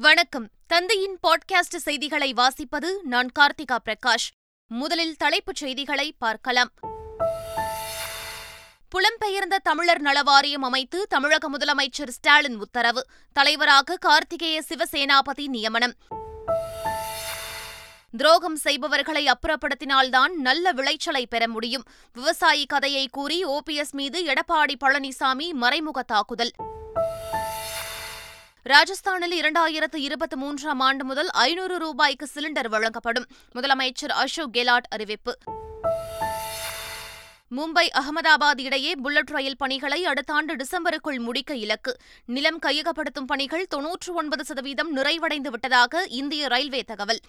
வணக்கம். தந்தையின் பாட்காஸ்ட் செய்திகளை வாசிப்பது நான் கார்த்திகா பிரகாஷ். முதலில் தலைப்புச் செய்திகளை பார்க்கலாம். புலம்பெயர்ந்த தமிழர் நலவாரியம் அமைத்து தமிழக முதலமைச்சர் ஸ்டாலின் உத்தரவு. தலைவராக கார்த்திகேய சிவசேனாபதி நியமனம். துரோகம் செய்பவர்களை அப்புறப்படுத்தினால்தான் நல்ல விளைச்சலை பெற முடியும். விவசாயி கதையை கூறி ஓபிஎஸ் மீது எடப்பாடி பழனிசாமி மறைமுக தாக்குதல். ராஜஸ்தானில் இரண்டாயிரத்து இருபத்தி மூன்றாம் ஆண்டு முதல் ஐநூறு ரூபாய்க்கு சிலிண்டர் வழங்கப்படும். முதலமைச்சர் அசோக் கெலாட் அறிவிப்பு. மும்பை அகமதாபாத் இடையே புல்லட் ரயில் பணிகளை அடுத்த ஆண்டு டிசம்பருக்குள் முடிக்க இலக்கு. நிலம் கையகப்படுத்தும் பணிகள் தொன்னூற்று ஒன்பது சதவீதம் நிறைவடைந்து விட்டதாக இந்திய ரயில்வே தகவல்.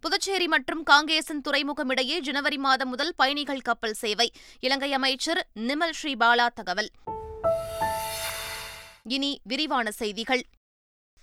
புதுச்சேரி மற்றும் காங்கேசன் துறைமுகம் இடையே ஜனவரி மாதம் முதல் பயணிகள் கப்பல் சேவை. இலங்கை அமைச்சர் நிமல் ஸ்ரீபாலா தகவல். இனி விரிவான செய்திகள்.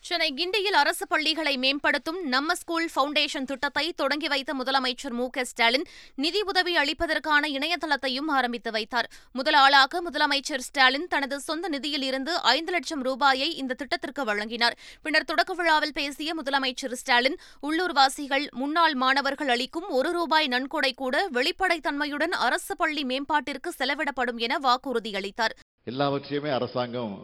சென்னை கிண்டியில் அரசு பள்ளிகளை மேம்படுத்தும் நம்ம ஸ்கூல் ஃபவுண்டேஷன் திட்டத்தை தொடங்கி வைத்த முதலமைச்சர் மு க ஸ்டாலின் நிதி உதவி அளிப்பதற்கான இணையதளத்தையும் ஆரம்பித்து வைத்தார். முதல் ஆளாக முதலமைச்சர் ஸ்டாலின் தனது சொந்த நிதியில் இருந்து ஐந்து லட்சம் ரூபாயை இந்த திட்டத்திற்கு வழங்கினார். பின்னர் தொடக்க விழாவில் பேசிய முதலமைச்சர் ஸ்டாலின் உள்ளூர்வாசிகள் முன்னாள் மாணவர்கள் அளிக்கும் ஒரு ரூபாய் நன்கொடை கூட வெளிப்படைத்தன்மையுடன் அரசு பள்ளி மேம்பாட்டிற்கு செலவிடப்படும் என வாக்குறுதி அளித்தார் எல்லாவற்றையுமே அரசாங்கம்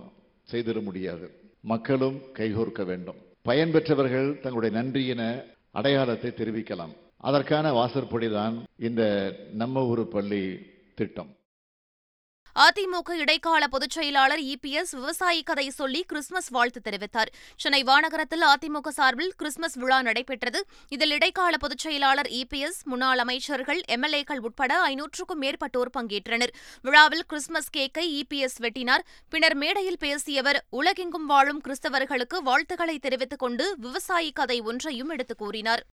செய்திட முடியாது. மக்களும் கைகோர்க்க வேண்டும். பயன்பெற்றவர்கள் தங்களுடைய நன்றியின அடையாளத்தை தெரிவிக்கலாம். அதற்கான வாசற்படிதான் இந்த நம்ம ஊரு பள்ளி திட்டம். அதிமுக இடைக்கால பொதுச் செயலாளர் இபிஎஸ் விவசாயி கதை சொல்லி கிறிஸ்துமஸ் வாழ்த்து தெரிவித்தார். சென்னை வானகரத்தில் அதிமுக சார்பில் கிறிஸ்துமஸ் விழா நடைபெற்றது. இதில் இடைக்கால பொதுச் செயலாளர் இபிஎஸ் முன்னாள் அமைச்சர்கள் எம்எல்ஏக்கள் உட்பட ஐநூற்றுக்கும் மேற்பட்டோர் பங்கேற்றனர். விழாவில் கிறிஸ்துமஸ் கேக்கை இபிஎஸ் வெட்டினார். பின்னர் மேடையில் பேசியவர் உலகெங்கும் வாழும் கிறிஸ்தவர்களுக்கு வாழ்த்துக்களை தெரிவித்துக் கொண்டு விவசாயி கதை ஒன்றையும் எடுத்துக் கூறினார்.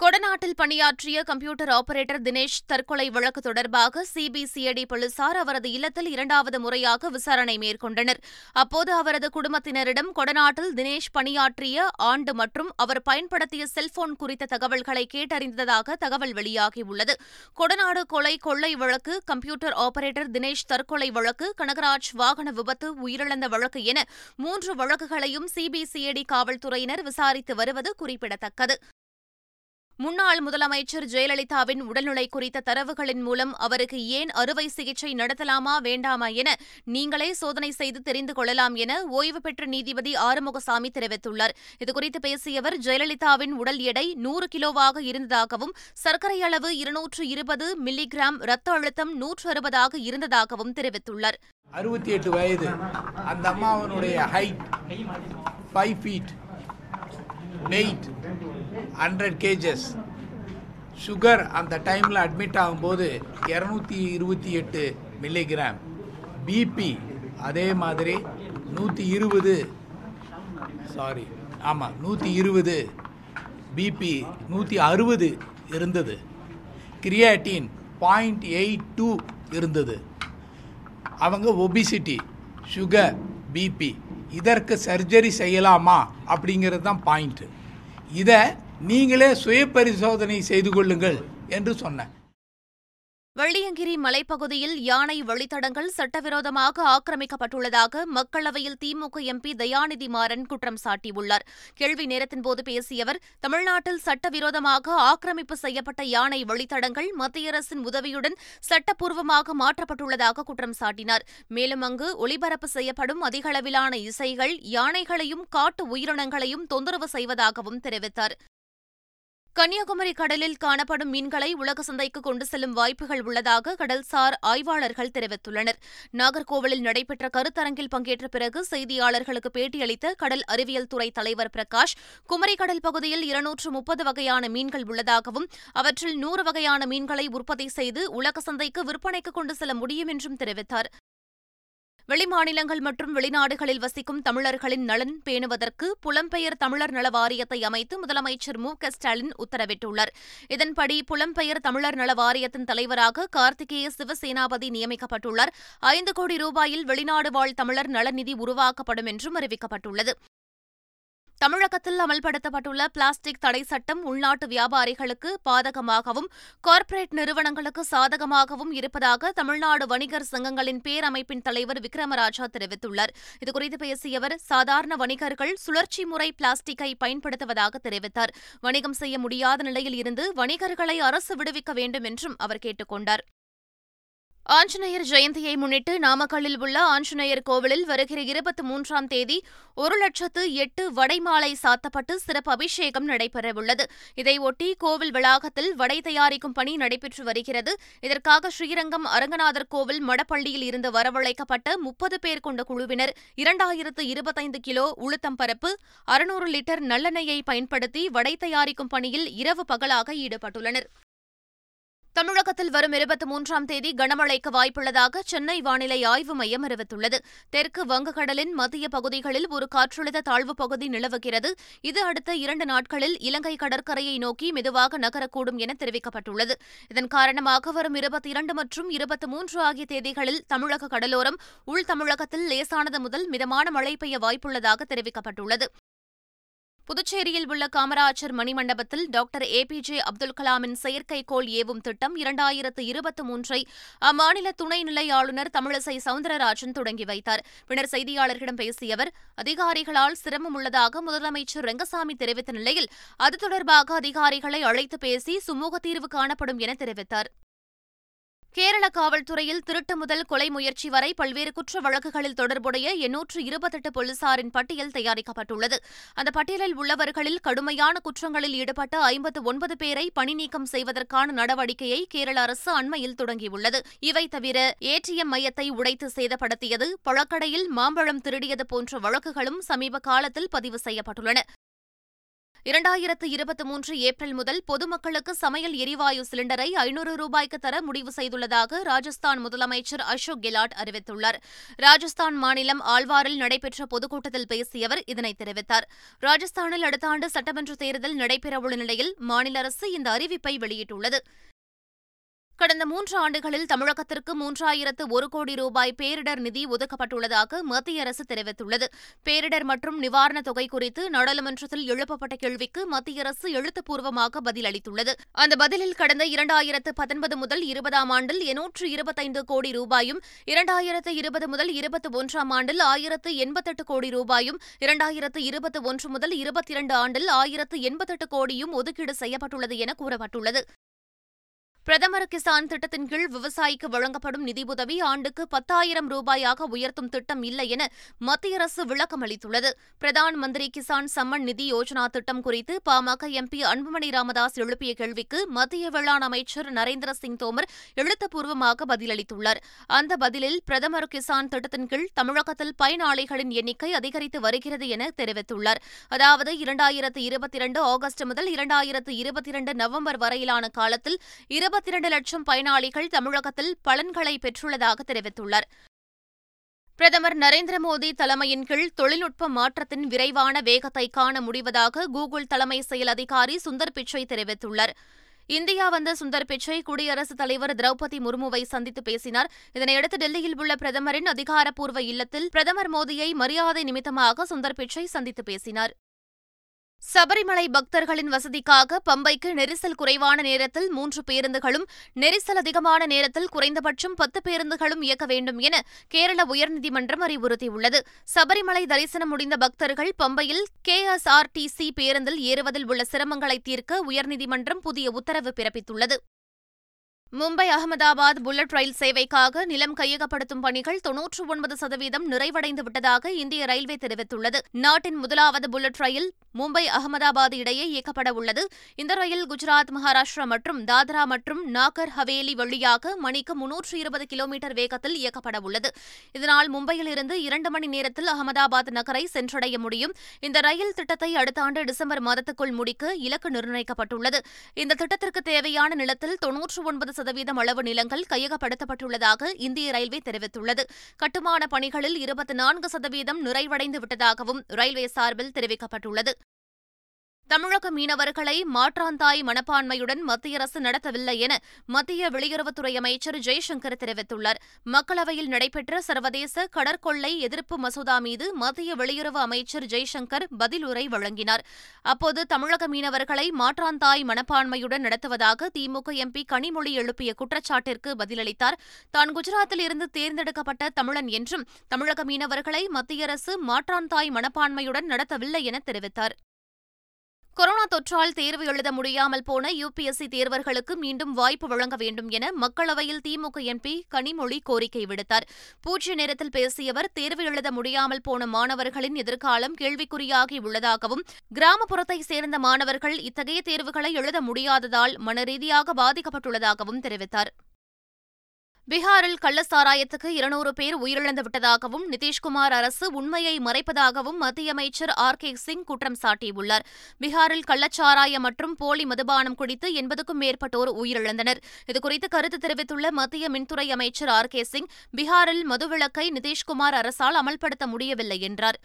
கொடநாட்டில் பணியாற்றிய கம்ப்யூட்டர் ஆபரேட்டர் தினேஷ் தற்கொலை வழக்கு தொடர்பாக சிபிசிஐடி போலீசார் அவரது இல்லத்தில் இரண்டாவது முறையாக விசாரணை மேற்கொண்டனர். அப்போது அவரது குடும்பத்தினரிடம் கொடநாட்டில் தினேஷ் பணியாற்றிய ஆண்டு மற்றும் அவர் பயன்படுத்திய செல்போன் குறித்த தகவல்களை கேட்டறிந்ததாக தகவல் வெளியாகியுள்ளது. கொடநாடு கொலை கொள்ளை வழக்கு கம்ப்யூட்டர் ஆபரேட்டர் தினேஷ் தற்கொலை வழக்கு கனகராஜ் வாகன விபத்து உயிரிழந்த வழக்கு என மூன்று வழக்குகளையும் சிபிசிஐடி காவல்துறையினர் விசாரித்து வருவது குறிப்பிடத்தக்கது. முன்னாள் முதலமைச்சர் ஜெயலலிதாவின் உடல்நிலை குறித்த தரவுகளின் மூலம் அவருக்கு ஏன் அறுவை சிகிச்சை நடத்தலாமா வேண்டாமா என நீங்களே சோதனை செய்து தெரிந்து கொள்ளலாம் என ஓய்வு பெற்ற நீதிபதி ஆறுமுகசாமி தெரிவித்துள்ளார். இதுகுறித்து பேசியவர் ஜெயலலிதாவின் உடல் எடை நூறு கிலோவாக இருந்ததாகவும் சர்க்கரை அளவு இருநூற்று இருபது மில்லிகிராம் ரத்த அழுத்தம் நூற்று அறுபதாக இருந்ததாகவும் தெரிவித்துள்ளார். அறுபத்தி எட்டு வயது. அந்த அம்மாவனுடைய height five feet weight hundred kgs sugar அந்த டைமில் அட்மிட் ஆகும்போது இரநூத்தி இருபத்தி எட்டு மில்லிகிராம் பிபி அதே மாதிரி நூற்றி இருபது சாரி ஆமாம் நூற்றி இருபது. பிபி நூற்றி அறுபது இருந்தது. கிரியாட்டின் பாயிண்ட் எயிட் டூ இருந்தது. அவங்க ஒபிசிட்டி சுகர் பிபி இதற்கு சர்ஜரி செய்யலாமா அப்படிங்கிறது தான் பாயிண்ட்டு இதை நீங்களே சுய பரிசோதனை செய்து கொள்ளுங்கள் என்று சொன்னேன். வெள்ளியங்கிரி மலைப்பகுதியில் யானை வழித்தடங்கள் சட்டவிரோதமாக ஆக்கிரமிக்கப்பட்டுள்ளதாக மக்களவையில் திமுக எம்பி தயாநிதி மாறன் குற்றம் சாட்டியுள்ளார். கேள்வி நேரத்தின்போது பேசிய அவர் தமிழ்நாட்டில் சட்டவிரோதமாக ஆக்கிரமிப்பு செய்யப்பட்ட யானை வழித்தடங்கள் மத்திய அரசின் உதவியுடன் சட்டப்பூர்வமாக மாற்றப்பட்டுள்ளதாக குற்றம் சாட்டினார். மேலும் அங்கு ஒளிபரப்பு செய்யப்படும் அதிகளவிலான இசைகள் யானைகளையும் காட்டு உயிரினங்களையும் தொந்தரவு செய்வதாகவும் தெரிவித்தார். கன்னியாகுமரி கடலில் காணப்படும் மீன்களை உலக சந்தைக்கு கொண்டு செல்லும் வாய்ப்புகள் உள்ளதாக கடல்சார் ஆய்வாளர்கள் தெரிவித்துள்ளனர். நாகர்கோவிலில் நடைபெற்ற கருத்தரங்கில் பங்கேற்ற பிறகு செய்தியாளர்களுக்கு பேட்டியளித்த கடல் அறிவியல் துறை தலைவர் பிரகாஷ் குமரி கடல் பகுதியில் இருநூற்று முப்பது வகையான மீன்கள் உள்ளதாகவும் அவற்றில் நூறு வகையான மீன்களை உற்பத்தி செய்து உலக சந்தைக்கு விற்பனைக்கு கொண்டு செல்ல முடியும் என்றும் தெரிவித்தார். வெளிமாநிலங்கள் மற்றும் வெளிநாடுகளில் வசிக்கும் தமிழர்களின் நலன் பேணுவதற்கு புலம்பெயர் தமிழர் நல வாரியத்தை அமைத்து முதலமைச்சர் மு. க. ஸ்டாலின் உத்தரவிட்டுள்ளார். இதன்படி புலம்பெயர் தமிழர் நல வாரியத்தின் தலைவராக கார்த்திகேய சிவசேனாபதி நியமிக்கப்பட்டுள்ளார். ஐந்து கோடி ரூபாயில் வெளிநாடு வாழ் தமிழர் நலநிதி உருவாக்கப்படும் என்றும் அறிவிக்கப்பட்டுள்ளது. தமிழகத்தில் அமல்படுத்தப்பட்டுள்ள பிளாஸ்டிக் தடை சட்டம் உள்நாட்டு வியாபாரிகளுக்கு பாதகமாகவும் கார்ப்பரேட் நிறுவனங்களுக்கு சாதகமாகவும் இருப்பதாக தமிழ்நாடு வணிகர் சங்கங்களின் பேரமைப்பின் தலைவர் விக்ரமராஜா தெரிவித்துள்ளார். இதுகுறித்து பேசிய அவர் சாதாரண வணிகர்கள் சுழற்சி முறை பிளாஸ்டிக்கை பயன்படுத்துவதாக தெரிவித்தார். வணிகம் செய்ய முடியாத நிலையில் இருந்து வணிகர்களை அரசு விடுவிக்க வேண்டும் என்றும் அவர் கேட்டுக் கொண்டார். ஆஞ்சநேயர் ஜெயந்தியை முன்னிட்டு நாமக்கல்லில் உள்ள ஆஞ்சநேயர் கோவிலில் வருகிற இருபத்தி மூன்றாம் தேதி ஒரு லட்சத்து எட்டு வடைமாலை சாத்தப்பட்டு சிறப்பு அபிஷேகம் நடைபெறவுள்ளது. இதையொட்டி கோவில் வளாகத்தில் வடை தயாரிக்கும் பணி நடைபெற்று வருகிறது. இதற்காக ஸ்ரீரங்கம் அரங்கநாதர் கோவில் மடப்பள்ளியில் இருந்து வரவழைக்கப்பட்ட முப்பது பேர் கொண்ட குழுவினர் இரண்டாயிரத்து இருபத்தைந்து கிலோ உளுத்தம் பரப்பு அறுநூறு லிட்டர் நல்லெண்ணெயை பயன்படுத்தி வடை தயாரிக்கும் பணியில் இரவு பகலாக ஈடுபட்டுள்ளனர். தமிழகத்தில் வரும் இருபத்தி மூன்றாம் தேதி கனமழைக்கு வாய்ப்புள்ளதாக சென்னை வானிலை ஆய்வு மையம் அறிவித்துள்ளது. தெற்கு வங்கக்கடலின் மத்திய பகுதிகளில் ஒரு காற்றழுத்த தாழ்வுப் பகுதி நிலவுகிறது. இது அடுத்த இரண்டு நாட்களில் இலங்கை கடற்கரையை நோக்கி மெதுவாக நகரக்கூடும் என தெரிவிக்கப்பட்டுள்ளது. இதன் காரணமாக வரும் இருபத்தி இரண்டு மற்றும் இருபத்தி மூன்று ஆகிய தேதிகளில் தமிழக கடலோரம் உள் தமிழகத்தில் லேசானது முதல் மிதமான மழை பெய்ய வாய்ப்புள்ளதாக தெரிவிக்கப்பட்டுள்ளது. புதுச்சேரியில் உள்ள காமராஜர் மணிமண்டபத்தில் doctor A P J Abdul கலாமின் செயற்கைக்கோள் ஏவும் திட்டம் இரண்டாயிரத்து இருபத்தி மூன்றை அம்மாநில துணைநிலை ஆளுநர் தமிழிசை சவுந்தரராஜன் தொடங்கி வைத்தார். பின்னர் செய்தியாளர்களிடம் பேசிய அவர் அதிகாரிகளால் சிரமம் உள்ளதாக முதலமைச்சர் ரெங்கசாமி தெரிவித்த நிலையில் அது தொடர்பாக அதிகாரிகளை அழைத்து பேசி சுமூக தீர்வு காணப்படும் என தெரிவித்தார். கேரள காவல்துறையில் திருட்டு முதல் கொலை முயற்சி வரை பல்வேறு குற்ற வழக்குகளில் தொடர்புடைய எண்ணூற்று இருபத்தெட்டு போலீசாரின் பட்டியல் தயாரிக்கப்பட்டுள்ளது. அந்த பட்டியலில் உள்ளவர்களில் கடுமையான குற்றங்களில் ஈடுபட்ட ஐம்பத்து ஒன்பது பேரை பணி நீக்கம் செய்வதற்கான நடவடிக்கையை கேரள அரசு அண்மையில் தொடங்கியுள்ளது. இவை தவிர ஏடிஎம் மையத்தை உடைத்து சேதப்படுத்தியது பழக்கடையில் மாம்பழம் திருடியது போன்ற வழக்குகளும் சமீப காலத்தில் பதிவு செய்யப்பட்டுள்ளன. இரண்டாயிரத்து இருபத்தி மூன்று ஏப்ரல் முதல் பொதுமக்களுக்கு சமையல் எரிவாயு சிலிண்டரை ஐநூறு ரூபாய்க்கு தர முடிவு செய்துள்ளதாக ராஜஸ்தான் முதலமைச்சர் அசோக் கெலாட் அறிவித்துள்ளார். ராஜஸ்தான் மாநிலம் ஆழ்வாரில் நடைபெற்ற பொதுக்கூட்டத்தில் பேசிய அவர் இதனை தெரிவித்தார். ராஜஸ்தானில் அடுத்த ஆண்டு சட்டமன்ற தேர்தல் நடைபெறவுள்ள நிலையில் மாநில அரசு இந்த அறிவிப்பை வெளியிட்டுள்ளது. கடந்த மூன்று ஆண்டுகளில் தமிழகத்திற்கு மூன்றாயிரத்து ஒரு கோடி ரூபாய் பேரிடர் நிதி ஒதுக்கப்பட்டுள்ளதாக மத்திய அரசு தெரிவித்துள்ளது. பேரிடர் மற்றும் நிவாரணத் தொகை குறித்து நாடாளுமன்றத்தில் எழுப்பப்பட்ட கேள்விக்கு மத்திய அரசு எழுத்துப்பூர்வமாக பதிலளித்துள்ளது. அந்த பதிலில் கடந்த இரண்டாயிரத்து பத்தொன்பது முதல் இருபதாம் ஆண்டில் எண்ணூற்று இருபத்தைந்து கோடி ரூபாயும் இரண்டாயிரத்து இருபது முதல் இருபத்தி ஒன்றாம் ஆண்டில் ஆயிரத்து எண்பத்தெட்டு கோடி ரூபாயும் இரண்டாயிரத்து இருபத்தி ஒன்று முதல் இருபத்தி இரண்டு ஆண்டில் ஆயிரத்து எண்பத்தெட்டு கோடியும் ஒதுக்கீடு செய்யப்பட்டுள்ளது என கூறப்பட்டுள்ளது. பிரதமர் கிசான் திட்டத்தின் கீழ் விவசாயிக்கு வழங்கப்படும் நிதியுதவி ஆண்டுக்கு பத்தாயிரம் ரூபாயாக உயர்த்தும் திட்டம் இல்லை என மத்திய அரசு விளக்கம் அளித்துள்ளது. பிரதான் மந்திரி கிசான் சம்மன் நிதி யோஜனா திட்டம் குறித்து பாமக எம்பி அன்புமணி ராமதாஸ் எழுப்பிய கேள்விக்கு மத்திய வேளாண் அமைச்சர் நரேந்திர சிங் தோமர் எழுத்துப்பூர்வமாக பதிலளித்துள்ளார். அந்த பதிலில் பிரதமர் கிசான் திட்டத்தின் கீழ் தமிழகத்தில் பயனாளிகளின் எண்ணிக்கை அதிகரித்து வருகிறது என தெரிவித்துள்ளார். அதாவது இரண்டாயிரத்து இருபத்தி இரண்டு ஆகஸ்ட் முதல் இரண்டாயிரத்து இருபத்தி இரண்டு நவம்பர் வரையிலான காலத்தில் இருபத்தி இரண்டு லட்சம் பயனாளிகள் தமிழகத்தில் பலன்களை பெற்றுள்ளதாக தெரிவித்துள்ளார். பிரதமர் நரேந்திர மோடி தலைமையின் கீழ் தொழில்நுட்ப மாற்றத்தின் விரைவான வேகத்தை காண முடிவதாக கூகுள் தலைமை செயல் அதிகாரி சுந்தர் பிச்சை தெரிவித்துள்ளார். இந்தியா வந்த சுந்தர் பிச்சை குடியரசுத் தலைவர் திரௌபதி முர்முவை சந்தித்து பேசினார். இதனையடுத்து டெல்லியில் உள்ள பிரதமரின் அதிகாரப்பூர்வ இல்லத்தில் பிரதமர் மோடியை மரியாதை நிமித்தமாக சுந்தர் பிச்சை சந்தித்து பேசினார். சபரிமலை பக்தர்களின் வசதிக்காக பம்பைக்கு நெரிசல் குறைவான நேரத்தில் மூன்று பேருந்துகளும் நெரிசல் அதிகமான நேரத்தில் குறைந்தபட்சம் பத்து பேருந்துகளும் இயக்க வேண்டும் என கேரள உயர்நீதிமன்றம் அறிவுறுத்தியுள்ளது. சபரிமலை தரிசனம் முடிந்த பக்தர்கள் பம்பையில் கேஎஸ்ஆர்டிசி பேருந்தில் ஏறுவதில் உள்ள சிரமங்களை தீர்க்க உயர்நீதிமன்றம் புதிய உத்தரவு பிறப்பித்துள்ளது. மும்பை அகமதாபாத் புல்லட் ரயில் சேவைக்காக நிலம் கையகப்படுத்தும் பணிகள் தொன்னூற்று ஒன்பது சதவீதம் நிறைவடைந்து விட்டதாக இந்திய ரயில்வே தெரிவித்துள்ளது. நாட்டின் முதலாவது புல்லட் ரயில் மும்பை அகமதாபாத் இடையே இயக்கப்பட உள்ளது. இந்த ரயில் குஜராத் மகாராஷ்டிரா மற்றும் தாத்ரா மற்றும் நாகர் ஹவேலி வழியாக மணிக்கு முன்னூற்று இருபது கிலோமீட்டர் வேகத்தில் இயக்கப்பட உள்ளது. இதனால் மும்பையில் இருந்து இரண்டு மணி நேரத்தில் அகமதாபாத் நகரை சென்றடைய முடியும். இந்த ரயில் திட்டத்தை அடுத்த ஆண்டு டிசம்பர் மாதத்துக்குள் முடிக்க இலக்கு நிர்ணயிக்கப்பட்டுள்ளது. இந்த திட்டத்திற்கு தேவையான நிலத்தில் தொன்னூற்று ஒன்பது சதவீதம் அளவு நிலங்கள் கையகப்படுத்தப்பட்டுள்ளதாக இந்திய ரயில்வே தெரிவித்துள்ளது. கட்டுமான பணிகளில் இருபத்தி நான்கு சதவீதம் நிறைவடைந்து விட்டதாகவும் ரயில்வே சார்பில் தெரிவிக்கப்பட்டுள்ளது. தமிழக மீனவர்களை மாற்றாந்தாய் மனப்பான்மையுடன் மத்திய அரசு நடத்தவில்லை என மத்திய வெளியுறவுத்துறை அமைச்சர் ஜெய்சங்கர் தெரிவித்துள்ளார். மக்களவையில் நடைபெற்ற சர்வதேச கடற்கொள்ளை எதிர்ப்பு மசோதா மீது மத்திய வெளியுறவு அமைச்சர் ஜெய்சங்கர் பதிலுரை வழங்கினார். அப்போது தமிழக மீனவர்களை மாற்றாந்தாய் மனப்பான்மையுடன் நடத்துவதாக திமுக எம்பி கனிமொழி எழுப்பிய குற்றச்சாட்டிற்கு பதிலளித்தார். தான் குஜராத்தில் இருந்து தேர்ந்தெடுக்கப்பட்ட தமிழன் என்றும் தமிழக மீனவர்களை மத்திய அரசு மாற்றாந்தாய் மனப்பான்மையுடன் நடத்தவில்லை என தெரிவித்தார். கொரோனா தொற்றால் தேர்வு எழுத முடியாமல் போன யுபிஎஸ்சி தேர்வர்களுக்கு மீண்டும் வாய்ப்பு வழங்க வேண்டும் என மக்களவையில் திமுக எம்பி கனிமொழி கோரிக்கை விடுத்தார். பூஜ்ய நேரத்தில் பேசிய அவர் தேர்வு எழுத முடியாமல் போன மாணவர்களின் எதிர்காலம் கேள்விக்குறியாகி உள்ளதாகவும் கிராமப்புறத்தை சேர்ந்த மாணவர்கள் இத்தகைய தேர்வுகளை எழுத முடியாததால் மனரீதியாக பாதிக்கப்பட்டுள்ளதாகவும் தெரிவித்தார். பீகாரில் கள்ளச்சாராயத்துக்கு இருநூறு பேர் உயிரிழந்து விட்டதாகவும் நிதிஷ்குமார் அரசு உண்மையை மறைப்பதாகவும் மத்திய அமைச்சர் ஆர் கே சிங் குற்றம் சாட்டியுள்ளார். பீகாரில் கள்ளச்சாராயம் மற்றும் போலி மதுபானம் குடித்து எண்பதுக்கும் மேற்பட்டோர் உயிரிழந்தனர். இதுகுறித்து கருத்து தெரிவித்துள்ள மத்திய மின்துறை அமைச்சர் ஆர் கே சிங் பீகாரில் மதுவிலக்கை நிதிஷ்குமார் அரசால் அமல்படுத்த முடியவில்லை என்றார்.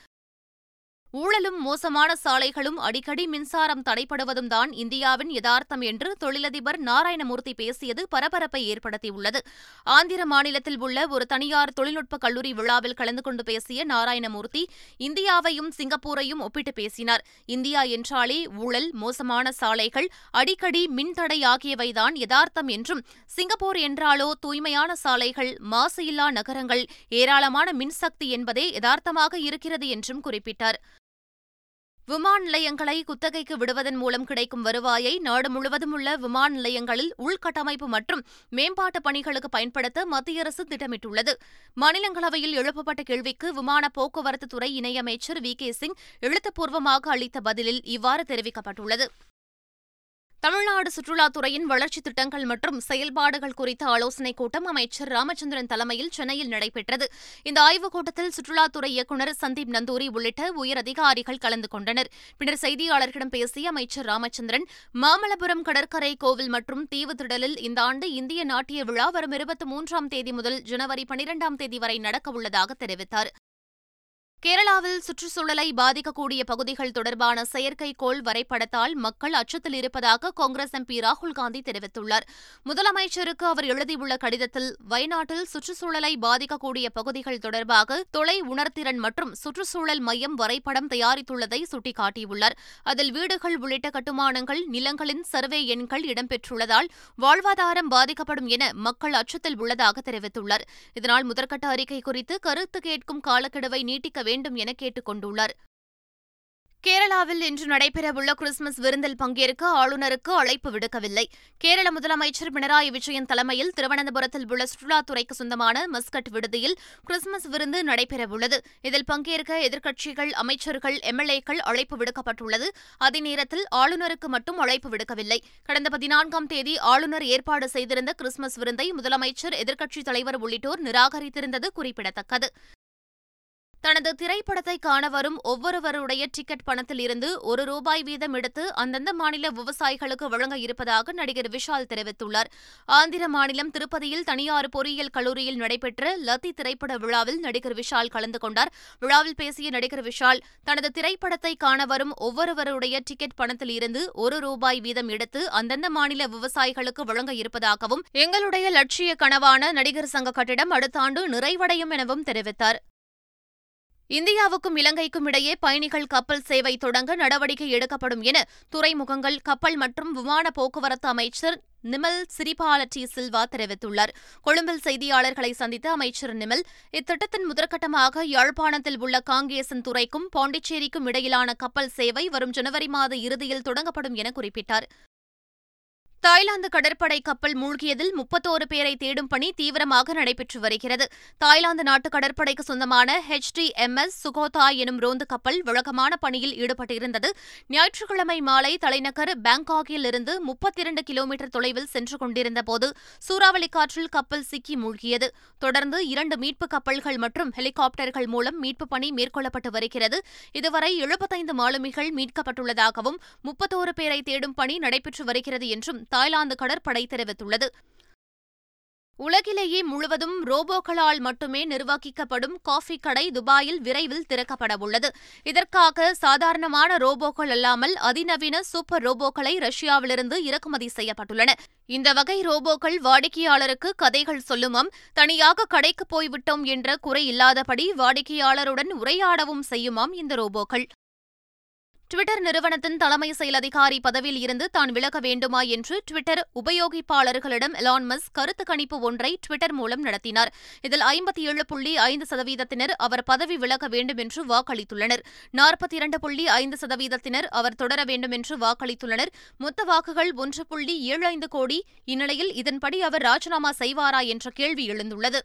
ஊழலும் மோசமான சாலைகளும் அடிக்கடி மின்சாரம் தடைப்படுவதும் தான் இந்தியாவின் யதார்த்தம் என்று தொழிலதிபர் நாராயணமூர்த்தி பேசியது பரபரப்பை ஏற்படுத்தியுள்ளது. ஆந்திர மாநிலத்தில் உள்ள ஒரு தனியார் தொழில்நுட்ப கல்லூரி விழாவில் கலந்து கொண்டு பேசிய நாராயணமூர்த்தி இந்தியாவையும் சிங்கப்பூரையும் ஒப்பிட்டு பேசினார். இந்தியா என்றாலே ஊழல் மோசமான சாலைகள் அடிக்கடி மின்தடை ஆகியவைதான் யதார்த்தம் என்றும் சிங்கப்பூர் என்றாலோ தூய்மையான சாலைகள் மாசு இல்லா நகரங்கள் ஏராளமான மின்சக்தி என்பதே யதார்த்தமாக இருக்கிறது என்றும் குறிப்பிட்டார். விமான நிலையங்களை குத்தகைக்கு விடுவதன் மூலம் கிடைக்கும் வருவாயை நாடு முழுவதும் உள்ள விமான நிலையங்களில் உள்கட்டமைப்பு மற்றும் மேம்பாட்டு பணிகளுக்கு பயன்படுத்த மத்திய அரசு திட்டமிட்டுள்ளது. மாநிலங்களவையில் எழுப்பப்பட்ட கேள்விக்கு விமான போக்குவரத்து துறை இணையமைச்சர் வி கே சிங் எழுத்துப்பூர்வமாக அளித்த பதிலில் இவ்வாறு தெரிவிக்கப்பட்டுள்ளது. தமிழ்நாடு சுற்றுலாத்துறையின் வளர்ச்சித் திட்டங்கள் மற்றும் செயல்பாடுகள் குறித்த ஆலோசனைக் கூட்டம் அமைச்சர் ராமச்சந்திரன் தலைமையில் சென்னையில் நடைபெற்றது. இந்த ஆய்வுக் கூட்டத்தில் சுற்றுலாத்துறை இயக்குநர் சந்தீப் நந்தூரி உள்ளிட்ட உயர் அதிகாரிகள் கலந்து கொண்டனர். பின்னர் செய்தியாளர்களிடம் பேசிய அமைச்சர் ராமச்சந்திரன் மாமல்லபுரம் கடற்கரை கோவில் மற்றும் தீவு திடலில் இந்த ஆண்டு இந்திய நாட்டிய விழா வரும் இருபத்தி மூன்றாம் தேதி முதல் ஜனவரி பனிரெண்டாம் தேதி வரை நடக்கவுள்ளதாக தெரிவித்தார். கேரளாவில் சுற்றுச்சூழலை பாதிக்கக்கூடிய பகுதிகள் தொடர்பான செயற்கைக்கோள் வரைபடத்தால் மக்கள் அச்சத்தில் இருப்பதாக காங்கிரஸ் எம்பி ராகுல் காந்தி தெரிவித்துள்ளார். முதலமைச்சருக்கு அவர் எழுதியுள்ள கடிதத்தில் வயநாட்டில் சுற்றுச்சூழலை பாதிக்கக்கூடிய பகுதிகள் தொடர்பாக தொலை உணர்திறன் மற்றும் சுற்றுச்சூழல் மையம் வரைபடம் தயாரித்துள்ளதை சுட்டிக்காட்டியுள்ளார். அதில் வீடுகள் உள்ளிட்ட கட்டுமானங்கள் நிலங்களின் சர்வே எண்கள் இடம்பெற்றுள்ளதால் வாழ்வாதாரம் பாதிக்கப்படும் என மக்கள் அச்சத்தில் உள்ளதாக தெரிவித்துள்ளார். இதனால் முதற்கட்ட அறிக்கை குறித்து கருத்து கேட்கும் காலக்கெடுவை நீட்டிக்க வேண்டும் என கேட்டுக் கொண்டுள்ளார் கேரளாவில் இன்று நடைபெறவுள்ள கிறிஸ்துமஸ் விருந்தில் பங்கேற்க ஆளுநருக்கு அழைப்பு விடுக்கவில்லை. கேரள முதலமைச்சர் பினராயி விஜயன் தலைமையில் திருவனந்தபுரத்தில் உள்ள சுற்றுலாத்துறைக்கு சொந்தமான மஸ்கட் விடுதியில் கிறிஸ்துமஸ் விருந்து நடைபெறவுள்ளது. இதில் பங்கேற்க எதிர்க்கட்சிகள் அமைச்சர்கள் எம்எல்ஏக்கள் அழைப்பு விடுக்கப்பட்டுள்ளது. அதே நேரத்தில் ஆளுநருக்கு மட்டும் அழைப்பு விடுக்கவில்லை. கடந்த பதினான்காம் தேதி ஆளுநர் ஏற்பாடு செய்திருந்த கிறிஸ்துமஸ் விருந்தை முதலமைச்சர் எதிர்க்கட்சித் தலைவர் உள்ளிட்டோர் நிராகரித்திருந்தது குறிப்பிடத்தக்கது. தனது திரைப்படத்தை காண வரும் ஒவ்வொருவருடைய டிக்கெட் பணத்தில் இருந்து ஒரு ரூபாய் வீதம் எடுத்து அந்தந்த மாநில விவசாயிகளுக்கு வழங்க இருப்பதாக நடிகர் விஷால் தெரிவித்துள்ளார். ஆந்திர மாநிலம் திருப்பதியில் தனியார் பொறியியல் கல்லூரியில் நடைபெற்ற லத்தி திரைப்பட விழாவில் நடிகர் விஷால் கலந்து கொண்டார். விழாவில் பேசிய நடிகர் விஷால் தனது திரைப்படத்தை காண வரும் ஒவ்வொருவருடைய டிக்கெட் பணத்தில் இருந்து ஒரு ரூபாய் வீதம் எடுத்து அந்தந்த மாநில விவசாயிகளுக்கு வழங்க இருப்பதாகவும் எங்களுடைய லட்சிய கனவான நடிகர் சங்க கட்டிடம் அடுத்த ஆண்டு நிறைவடையும் எனவும் தெரிவித்தார். இந்தியாவுக்கும் இலங்கைக்கும் இடையே பயணிகள் கப்பல் சேவை தொடங்க நடவடிக்கை எடுக்கப்படும் என துறைமுகங்கள் கப்பல் மற்றும் விமான போக்குவரத்து அமைச்சர் நிமல் சிரிபால டி சில்வா தெரிவித்துள்ளார். கொழும்பில் செய்தியாளர்களை சந்தித்த அமைச்சர் நிமல் இத்திட்டத்தின் முதற்கட்டமாக யாழ்ப்பாணத்தில் உள்ள காங்கேசன் துறைக்கும் பாண்டிச்சேரிக்கும் இடையிலான கப்பல் சேவை வரும் ஜனவரி மாத இறுதியில் தொடங்கப்படும் என குறிப்பிட்டார். தாய்லாந்து கடற்படை கப்பல் மூழ்கியதில் முப்பத்தோரு பேரை தேடும் பணி தீவிரமாக நடைபெற்று வருகிறது. தாய்லாந்து நாட்டு கடற்படைக்கு சொந்தமான H T M S Sukhothai எனும் ரோந்து கப்பல் வழக்கமான பணியில் ஈடுபட்டிருந்தது. ஞாயிற்றுக்கிழமை மாலை தலைநகர் பாங்காக்கில் இருந்து முப்பத்தி இரண்டு கிலோமீட்டர் தொலைவில் சென்று கொண்டிருந்தபோது சூறாவளி காற்றில் கப்பல் சிக்கி மூழ்கியது. தொடர்ந்து இரண்டு மீட்பு கப்பல்கள் மற்றும் ஹெலிகாப்டர்கள் மூலம் மீட்பு பணி மேற்கொள்ளப்பட்டு வருகிறது. இதுவரை எழுபத்தைந்து மாலுமிகள் மீட்கப்பட்டுள்ளதாகவும் முப்பத்தோரு பேரை தேடும் பணி நடைபெற்று வருகிறது என்றும் தாய்லாந்து கடற்படை தெரிவித்துள்ளது. உலகிலேயே முழுவதும் ரோபோக்களால் மட்டுமே நிர்வகிக்கப்படும் காஃபி கடை துபாயில் விரைவில் திறக்கப்பட உள்ளது இதற்காக சாதாரணமான ரோபோக்கள் அல்லாமல் அதிநவீன சூப்பர் ரோபோக்களை ரஷ்யாவிலிருந்து இறக்குமதி செய்யப்பட்டுள்ளன. இந்த வகை ரோபோக்கள் வாடிக்கையாளருக்கு கதைகள் சொல்லுமம் தனியாக கடைக்கு போய்விட்டோம் என்ற குறை இல்லாதபடி வாடிக்கையாளருடன் உரையாடவும் செய்யுமாம் இந்த ரோபோக்கள். ட்விட்டர் நிறுவனத்தின் தலைமை செயல் அதிகாரி பதவியில் இருந்து தான் விலக வேண்டுமா என்று ட்விட்டர் உபயோகிப்பாளர்களிடம் எலான் கருத்து கணிப்பு ஒன்றை ட்விட்டர் மூலம் நடத்தினார். இதில் ஐம்பத்தி ஏழு புள்ளி ஐந்து சதவீதத்தினர் அவர் பதவி விலக வேண்டும் என்று வாக்களித்துள்ளனர். நாற்பத்தி இரண்டு புள்ளி ஐந்து சதவீதத்தினர் அவர் தொடர வேண்டும் என்று வாக்களித்துள்ளனர். மொத்த வாக்குகள் ஒன்று புள்ளி ஏழு ஐந்து கோடி. இந்நிலையில் இதன்படி அவர் ராஜினாமா செய்வாரா என்ற கேள்வி எழுந்துள்ளது.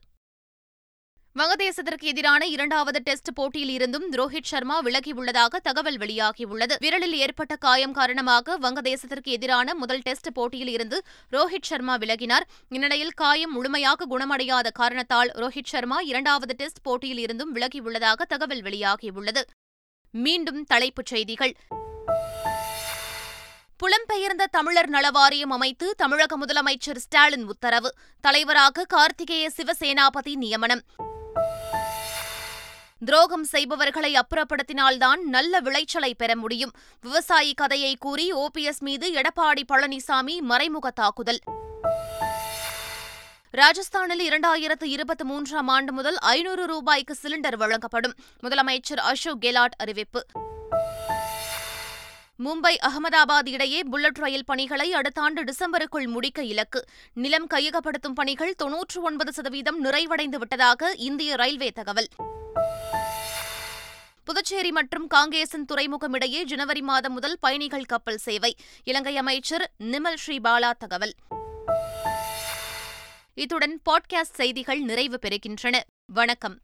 வங்கதேசத்திற்கு எதிரான இரண்டாவது டெஸ்ட் போட்டியில் இருந்தும் ரோஹித் சர்மா விலகியுள்ளதாக தகவல் வெளியாகியுள்ளது. விரலில் ஏற்பட்ட காயம் காரணமாக வங்கதேசத்திற்கு எதிரான முதல் டெஸ்ட் போட்டியில் இருந்து ரோஹித் சர்மா விலகினார். இந்நிலையில் காயம் முழுமையாக குணமடையாத காரணத்தால் ரோஹித் சர்மா இரண்டாவது டெஸ்ட் போட்டியில் இருந்தும் விலகியுள்ளதாக தகவல் வெளியாகியுள்ளது. மீண்டும் தலைப்புச் செய்திகள். புலம்பெயர்ந்த தமிழர் நலவாரியம் அமைத்து தமிழக முதலமைச்சர் ஸ்டாலின் உத்தரவு. தலைவராக கார்த்திகேய சிவசேனாபதி நியமனம். துரோகம் செய்பவர்களை அப்புறப்படுத்தினால்தான் நல்ல விளைச்சலை பெற முடியும். விவசாயி கதையை கூறி ஓபிஎஸ் மீது எடப்பாடி பழனிசாமி மறைமுக தாக்குதல். ராஜஸ்தானில் இரண்டாயிரத்து இருபத்தி மூன்றாம் ஆண்டு முதல் ஐநூறு ரூபாய்க்கு சிலிண்டர் வழங்கப்படும். முதலமைச்சர் அசோக் கெலாட் அறிவிப்பு. மும்பை அகமதாபாத் இடையே புல்லட் ரயில் பணிகளை அடுத்த ஆண்டு டிசம்பருக்குள் முடிக்க இலக்கு. நிலம் கையகப்படுத்தும் பணிகள் தொன்னூற்று ஒன்பது சதவீதம் நிறைவடைந்து விட்டதாக இந்திய ரயில்வே தகவல். புதுச்சேரி மற்றும் காங்கேசன் துறைமுகம் இடையே ஜனவரி மாதம் முதல் பயணிகள் கப்பல் சேவை. இலங்கை அமைச்சர் நிமல் ஸ்ரீபாலா தகவல். இத்துடன் பாட்காஸ்ட் செய்திகள் நிறைவு பெறுகின்றன. வணக்கம்.